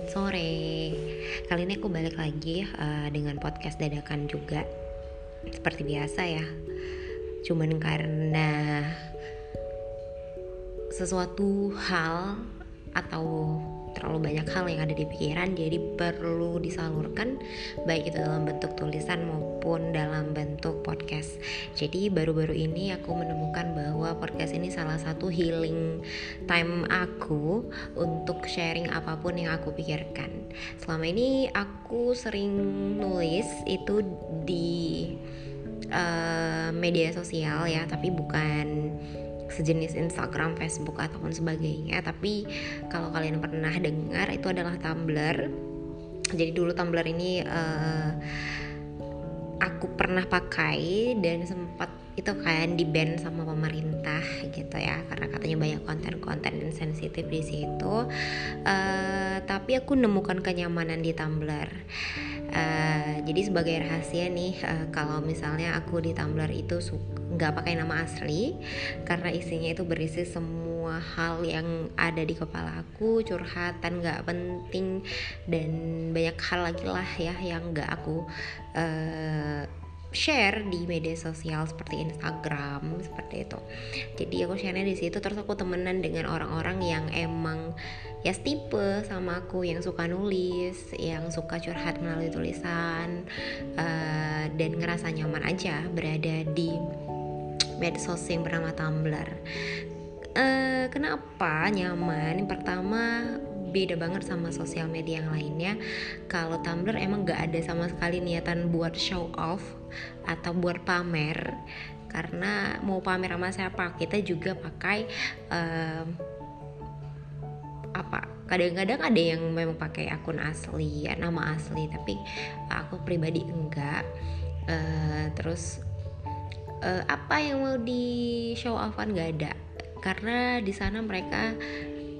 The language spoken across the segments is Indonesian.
selamat sore. Kali ini aku balik lagi uh, dengan podcast dadakan juga. Seperti biasa ya. Cuman karena sesuatu hal atau terlalu banyak hal yang ada di pikiran jadi perlu disalurkan baik itu dalam bentuk tulisan maupun dalam bentuk podcast. Jadi baru-baru ini aku menemukan bahwa podcast ini salah satu healing time aku untuk sharing apa pun yang aku pikirkan. Selama ini aku sering nulis itu di uh, media sosial ya tapi bukan sejenis Instagram, Facebook ataupun sebagainya. Tapi kalau kalian pernah dengar itu adalah Tumblr. Jadi dulu Tumblr ini uh, aku pernah pakai dan sempat itu kan di ban sama pemerintah gitu ya karena katanya banyak konten-konten sensitif di situ uh, tapi aku nemukan kenyamanan di Tumblr uh, jadi sebagai rahasia nih uh, kalau misalnya aku di Tumblr itu nggak pakai nama asli karena isinya itu berisi semua hal yang ada di kepala aku curhatan nggak penting dan banyak hal lagi lah ya yang nggak aku uh, share di media sosial seperti Instagram seperti itu. Jadi aku share di situ terus aku temenan dengan orang-orang yang emang ya tipe sama aku yang suka nulis yang suka curhat melalui tulisan uh, dan ngerasa nyaman aja berada di medsos yang bernama Tumblr. Uh, kenapa nyaman? Yang pertama beda banget sama sosial media yang lainnya. Kalau Tumblr emang gak ada sama sekali niatan buat show off atau buat pamer. Karena mau pamer sama siapa kita juga pakai um, apa kadang-kadang ada yang memang pakai akun asli ya nama asli tapi aku pribadi enggak. Uh, terus uh, apa yang mau di show offan? Gak ada. Karena di sana mereka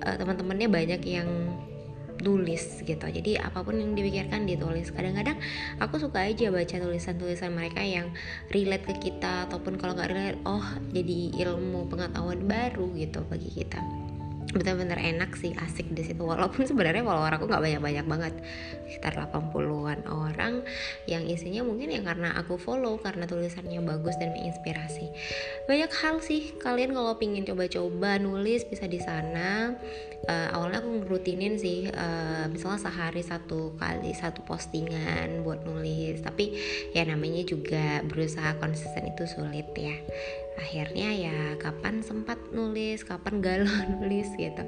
uh, teman-temannya banyak yang tulis gitu. Jadi apa pun yang dipikirkan ditulis. Kadang-kadang aku suka aja baca tulisan-tulisan mereka yang relate ke kita ataupun kalau nggak relate oh jadi ilmu pengetahuan baru gitu bagi kita benar-benar enak sih asik di situ. Walaupun sebenarnya follower aku nggak banyak-banyak banget. Sekitar 80-an orang yang isinya mungkin ya karena aku follow karena tulisannya bagus dan menginspirasi. Banyak hal sih. Kalian kalau pingin coba-coba nulis bisa di sana. Uh, awalnya aku ngerutinin sih uh, misalnya sehari satu kali satu postingan buat nulis. Tapi ya namanya juga berusaha konsisten itu sulit ya akhirnya ya kapan sempat nulis kapan galau nulis gitu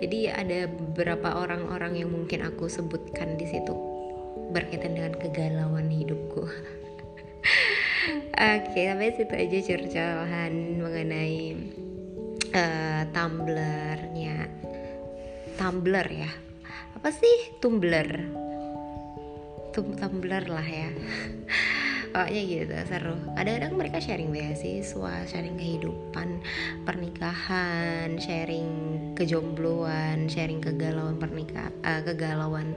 jadi ada beberapa orang-orang yang mungkin aku sebutkan di situ berkaitan dengan kegalauan hidupku Oke, okay, sampai situ aja curcolahan mengenai uh, Tumblr-nya. Tumblr ya. Apa sih Tumblr? Tumblr lah ya pokoknya gitu seru. Kadang-kadang mereka sharing beasiswa sharing kehidupan pernikahan sharing kejombloan sharing kegalauan pernikahan uh, kegalauan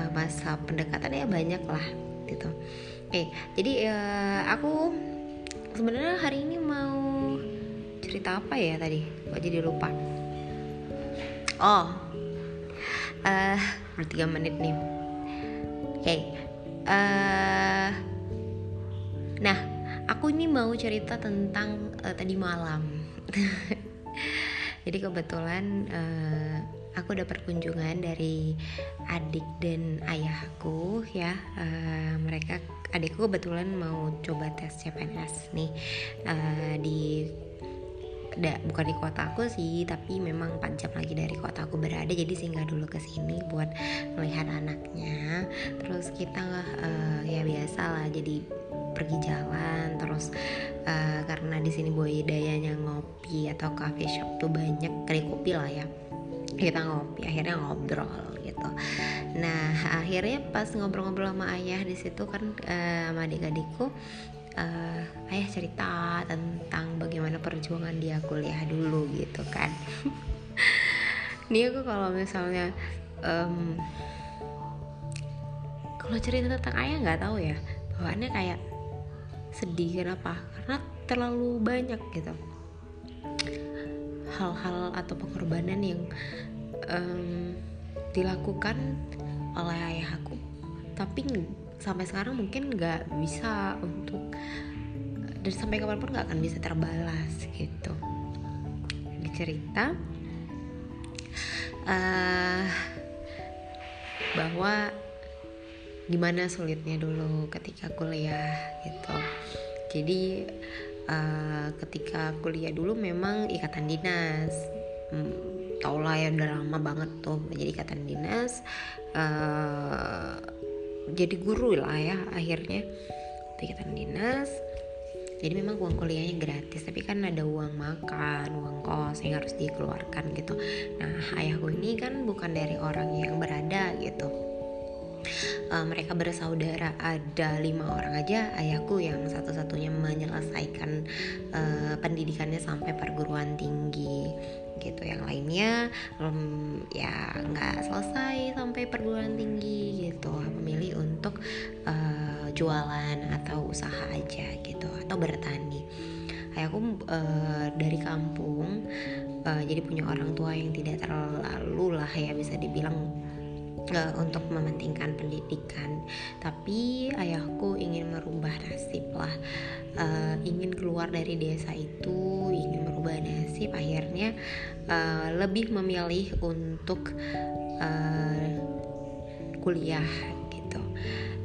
uh, masa pendekatan ya banyak lah gitu. Oke jadi uh, aku sebenarnya hari ini mau cerita apa ya tadi? Kok jadi lupa? Oh uh, tiga menit nih. Oke okay. uh, Nah, aku ini mau cerita tentang uh, tadi malam. Jadi kebetulan uh, aku dapat kunjungan dari adik dan ayahku ya. Uh, mereka adikku kebetulan mau coba tes CPNS nih uh, di da, bukan di kota aku sih tapi memang 4 jam lagi dari kota aku berada jadi singgah dulu ke sini buat melihat anaknya terus kita uh, ya biasa lah jadi pergi jalan terus uh, karena di sini budayanya ngopi atau cafe shop tuh banyak kedai kopi lah ya. Kita ngopi akhirnya ngobrol gitu. Nah akhirnya pas ngobrol-ngobrol sama ayah di situ kan uh, sama adik-adikku uh, ayah cerita tentang bagaimana perjuangan dia kuliah dulu gitu kan. Ini aku kalau misalnya um, kalau cerita tentang ayah nggak tahu ya bawaannya kayak sedih kenapa? Karena terlalu banyak gitu. Hal-hal atau pengorbanan yang um, dilakukan oleh ayah aku. Tapi sampai sekarang mungkin nggak bisa untuk dan sampai kapan pun nggak akan bisa terbalas gitu. Cerita uh, bahwa gimana sulitnya dulu ketika kuliah gitu. Jadi uh, ketika kuliah dulu memang ikatan dinas. Hmm, tau lah ya udah lama banget tuh jadi ikatan dinas. Uh, jadi guru lah ya akhirnya ikatan dinas. Jadi memang uang kuliahnya gratis tapi kan ada uang makan uang kos yang harus dikeluarkan gitu. Nah ayahku ini kan bukan dari orang yang berada gitu uh, mereka bersaudara. Ada lima orang aja ayahku yang satu-satunya menyelesaikan uh, pendidikannya sampai perguruan tinggi gitu. Yang lainnya um, ya nggak selesai sampai perguruan tinggi gitu. Memilih untuk uh, jualan atau usaha aja gitu. Atau bertani. Ayahku uh, dari kampung uh, jadi punya orang tua yang tidak terlalu lah ya bisa dibilang uh, untuk mementingkan pendidikan. Tapi ayahku ingin merubah nasib lah. Uh, ingin keluar dari desa itu ingin merubah nasib. Akhirnya uh, lebih memilih untuk uh, kuliah gitu.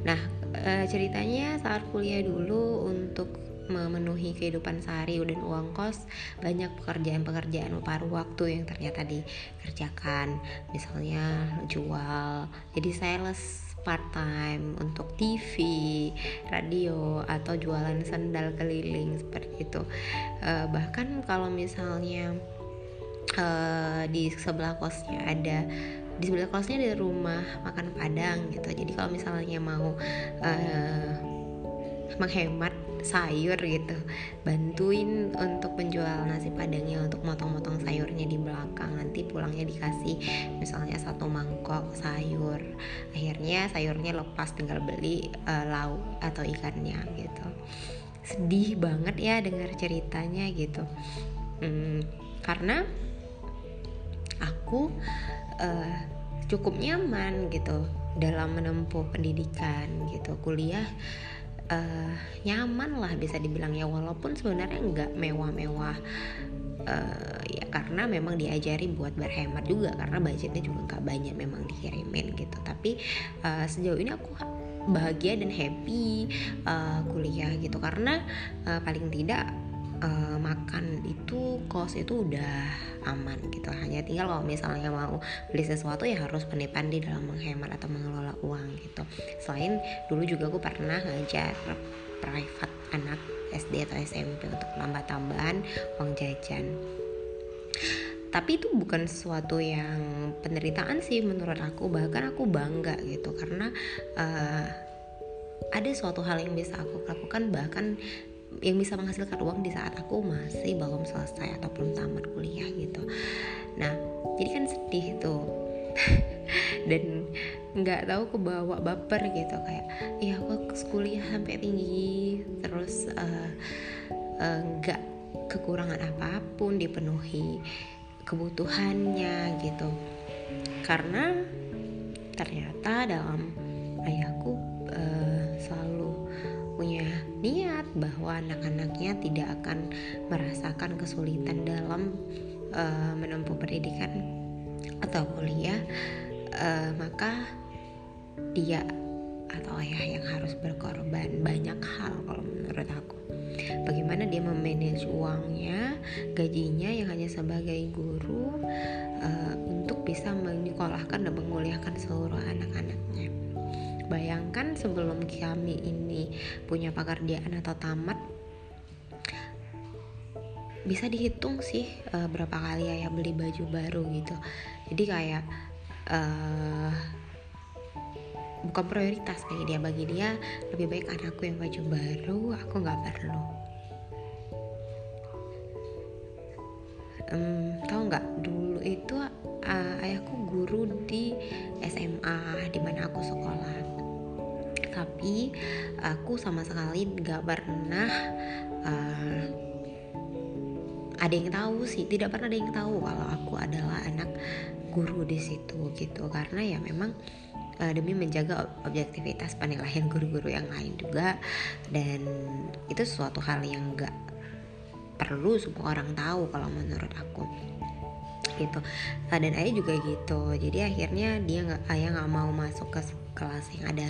Nah uh, ceritanya saat kuliah dulu untuk memenuhi kehidupan sehari dan uang kos banyak pekerjaan-pekerjaan paruh waktu yang ternyata dikerjakan misalnya jual jadi sales part time untuk TV, radio atau jualan sandal keliling seperti itu. Uh, bahkan kalau misalnya uh, di sebelah kosnya ada di sebelah kosnya ada rumah makan padang gitu. Jadi kalau misalnya mau uh, menghemat sayur gitu. Bantuin untuk penjual nasi padangnya untuk motong-motong sayurnya di belakang. Nanti pulangnya dikasih misalnya satu mangkok sayur. Akhirnya sayurnya lepas tinggal beli uh, lauk atau ikannya gitu. Sedih banget ya dengar ceritanya gitu. Hmm, karena aku uh, cukup nyaman gitu dalam menempuh pendidikan gitu. Kuliah uh, nyaman lah bisa dibilang ya. Walaupun sebenarnya nggak mewah-mewah uh, ya karena memang diajari buat berhemat juga karena budgetnya juga nggak banyak memang dikirimin gitu. Tapi uh, sejauh ini aku bahagia dan happy uh, kuliah gitu. Karena uh, paling tidak uh, makan itu kos itu udah aman gitu. Hanya tinggal kalau misalnya mau beli sesuatu ya harus pandai-pandai dalam menghemat atau mengelola uang gitu. Selain dulu juga aku pernah ngajar private anak SD atau SMP untuk lambat tambahan uang jajan. Tapi itu bukan sesuatu yang penderitaan sih menurut aku. Bahkan aku bangga gitu karena uh, ada suatu hal yang bisa aku lakukan bahkan yang bisa menghasilkan uang di saat aku masih belum selesai atau belum tamat kuliah gitu. Nah jadi kan sedih tuh. Dan nggak tahu ke bawa baper gitu kayak ya aku kuliah sampai tinggi. Terus uh, uh, nggak kekurangan apa pun dipenuhi kebutuhannya gitu. Karena ternyata dalam ayahku uh, selalu punya niat bahwa anak-anaknya tidak akan merasakan kesulitan dalam uh, menempuh pendidikan atau kuliah, uh, maka dia atau ayah yang harus berkorban banyak hal kalau menurut aku. Bagaimana dia memanage uangnya, gajinya yang hanya sebagai guru uh, untuk bisa menyekolahkan dan menguliahkan seluruh anak-anaknya. Bayangkan sebelum kami ini punya pekerjaan atau tamat bisa dihitung sih uh, berapa kali ayah beli baju baru gitu. Jadi kayak uh, bukan prioritas bagi dia bagi dia lebih baik anakku yang baju baru aku nggak perlu um, tahu nggak? Dulu itu uh, ayahku guru di SMA di mana aku sekolah. Tapi aku sama sekali nggak pernah uh, ada yang tahu sih. Tidak pernah ada yang tahu kalau aku adalah anak guru di situ gitu. Karena ya memang uh, demi menjaga objektivitas penilaian guru-guru yang lain juga. Dan itu suatu hal yang enggak perlu semua orang tahu kalau menurut aku. Gitu. Uh, dan ayah juga gitu. Jadi akhirnya dia nggak ayah nggak mau masuk ke kelas yang ada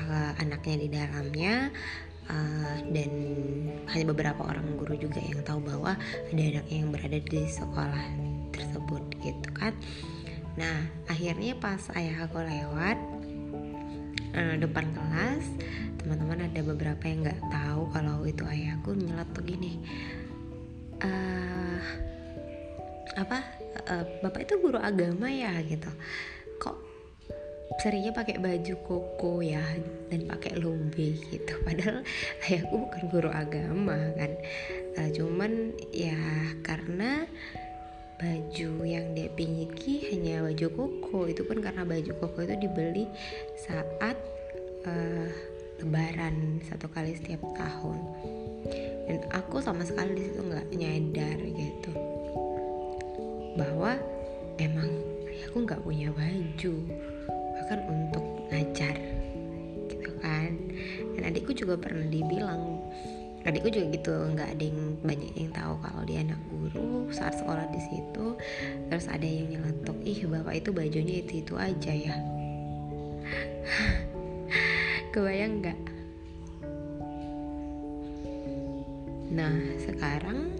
uh, anaknya di dalamnya. Uh, dan hanya beberapa orang guru juga yang tahu bahwa ada anaknya yang berada di sekolah tersebut gitu kan. Nah akhirnya pas ayah aku lewat depan kelas teman-teman ada beberapa yang nggak tahu kalau itu ayahku nyeletuk gini uh, apa? Uh, bapak itu guru agama ya gitu. Kok seringnya pakai baju koko ya dan pakai lumbe gitu. Padahal ayahku bukan guru agama kan. Uh, cuman ya karena baju yang dia miliki hanya baju koko. Itu pun karena baju koko itu dibeli saat uh, lebaran satu kali setiap tahun dan aku sama sekali di situ nggak nyadar gitu. Bahwa emang aku nggak punya baju bahkan untuk ngajar gitu kan. Dan adikku juga pernah dibilang adikku juga gitu nggak ada yang banyak yang tahu kalau dia anak guru saat sekolah di situ terus ada yang nyeletuk ih bapak itu bajunya itu itu aja ya. Kebayang nggak nah sekarang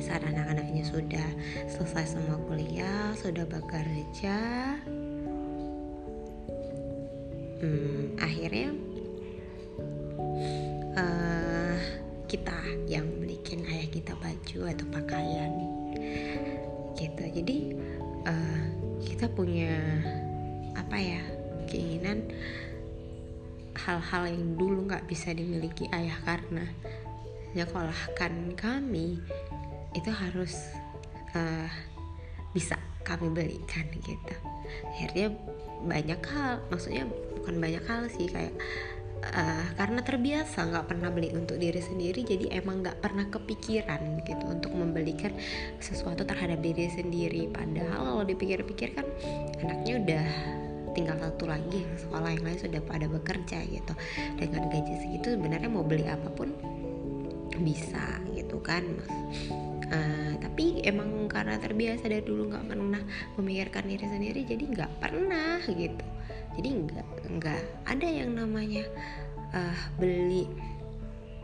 saat anak-anaknya sudah selesai semua kuliah sudah bekerja hmm, akhirnya uh, kita yang belikin ayah kita baju atau pakaian. Gitu. Jadi uh, kita punya apa ya keinginan hal-hal yang dulu nggak bisa dimiliki ayah karena nyekolahkan kami itu harus uh, bisa kami belikan gitu. Akhirnya banyak hal maksudnya bukan banyak hal sih kayak uh, karena terbiasa nggak pernah beli untuk diri sendiri jadi emang nggak pernah kepikiran gitu untuk membelikan sesuatu terhadap diri sendiri. Padahal kalau dipikir-pikir kan anaknya udah tinggal satu lagi sekolah yang lain sudah pada bekerja gitu. Dengan gaji segitu sebenarnya mau beli apa pun bisa gitu kan. Uh, tapi emang karena terbiasa dari dulu nggak pernah memikirkan diri sendiri jadi nggak pernah gitu. Jadi nggak nggak ada yang namanya uh, beli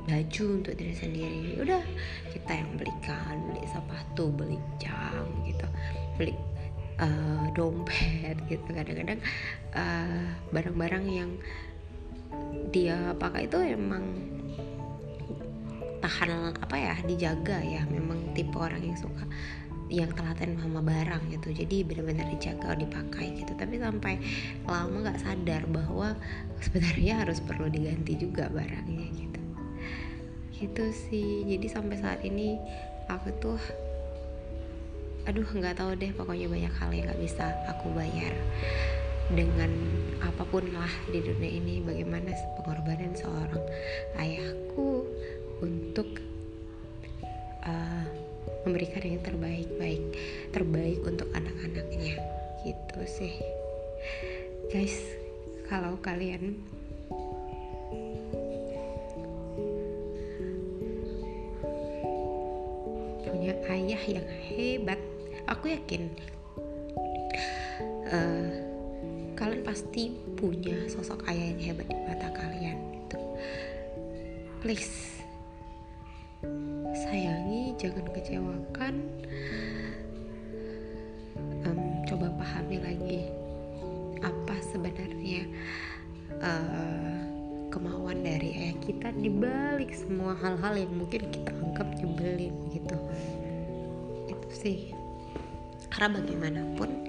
baju untuk diri sendiri. Udah kita yang belikan beli sepatu beli jam gitu. Beli uh, dompet gitu. Kadang-kadang barang-barang uh, yang dia pakai itu emang tahan apa ya dijaga ya. Memang tipe orang yang suka yang telaten sama barang gitu. Jadi benar-benar dijaga dipakai gitu. Tapi sampai lama nggak sadar bahwa sebenarnya harus perlu diganti juga barangnya gitu. Gitu sih. Jadi sampai saat ini aku tuh aduh nggak tahu deh. Pokoknya banyak hal yang nggak bisa aku bayar dengan apa pun lah di dunia ini. Bagaimana pengorbanan seorang ayahku untuk uh, memberikan yang terbaik baik terbaik untuk anak-anaknya. Gitu sih. Guys kalau kalian punya ayah yang hebat aku yakin uh, kalian pasti punya sosok ayah yang hebat di mata kalian gitu. Please jangan kecewakan. Um, coba pahami lagi apa sebenarnya uh, kemauan dari ayah kita dibalik semua hal-hal yang mungkin kita anggap nyebelin gitu. Itu sih. Karena bagaimanapun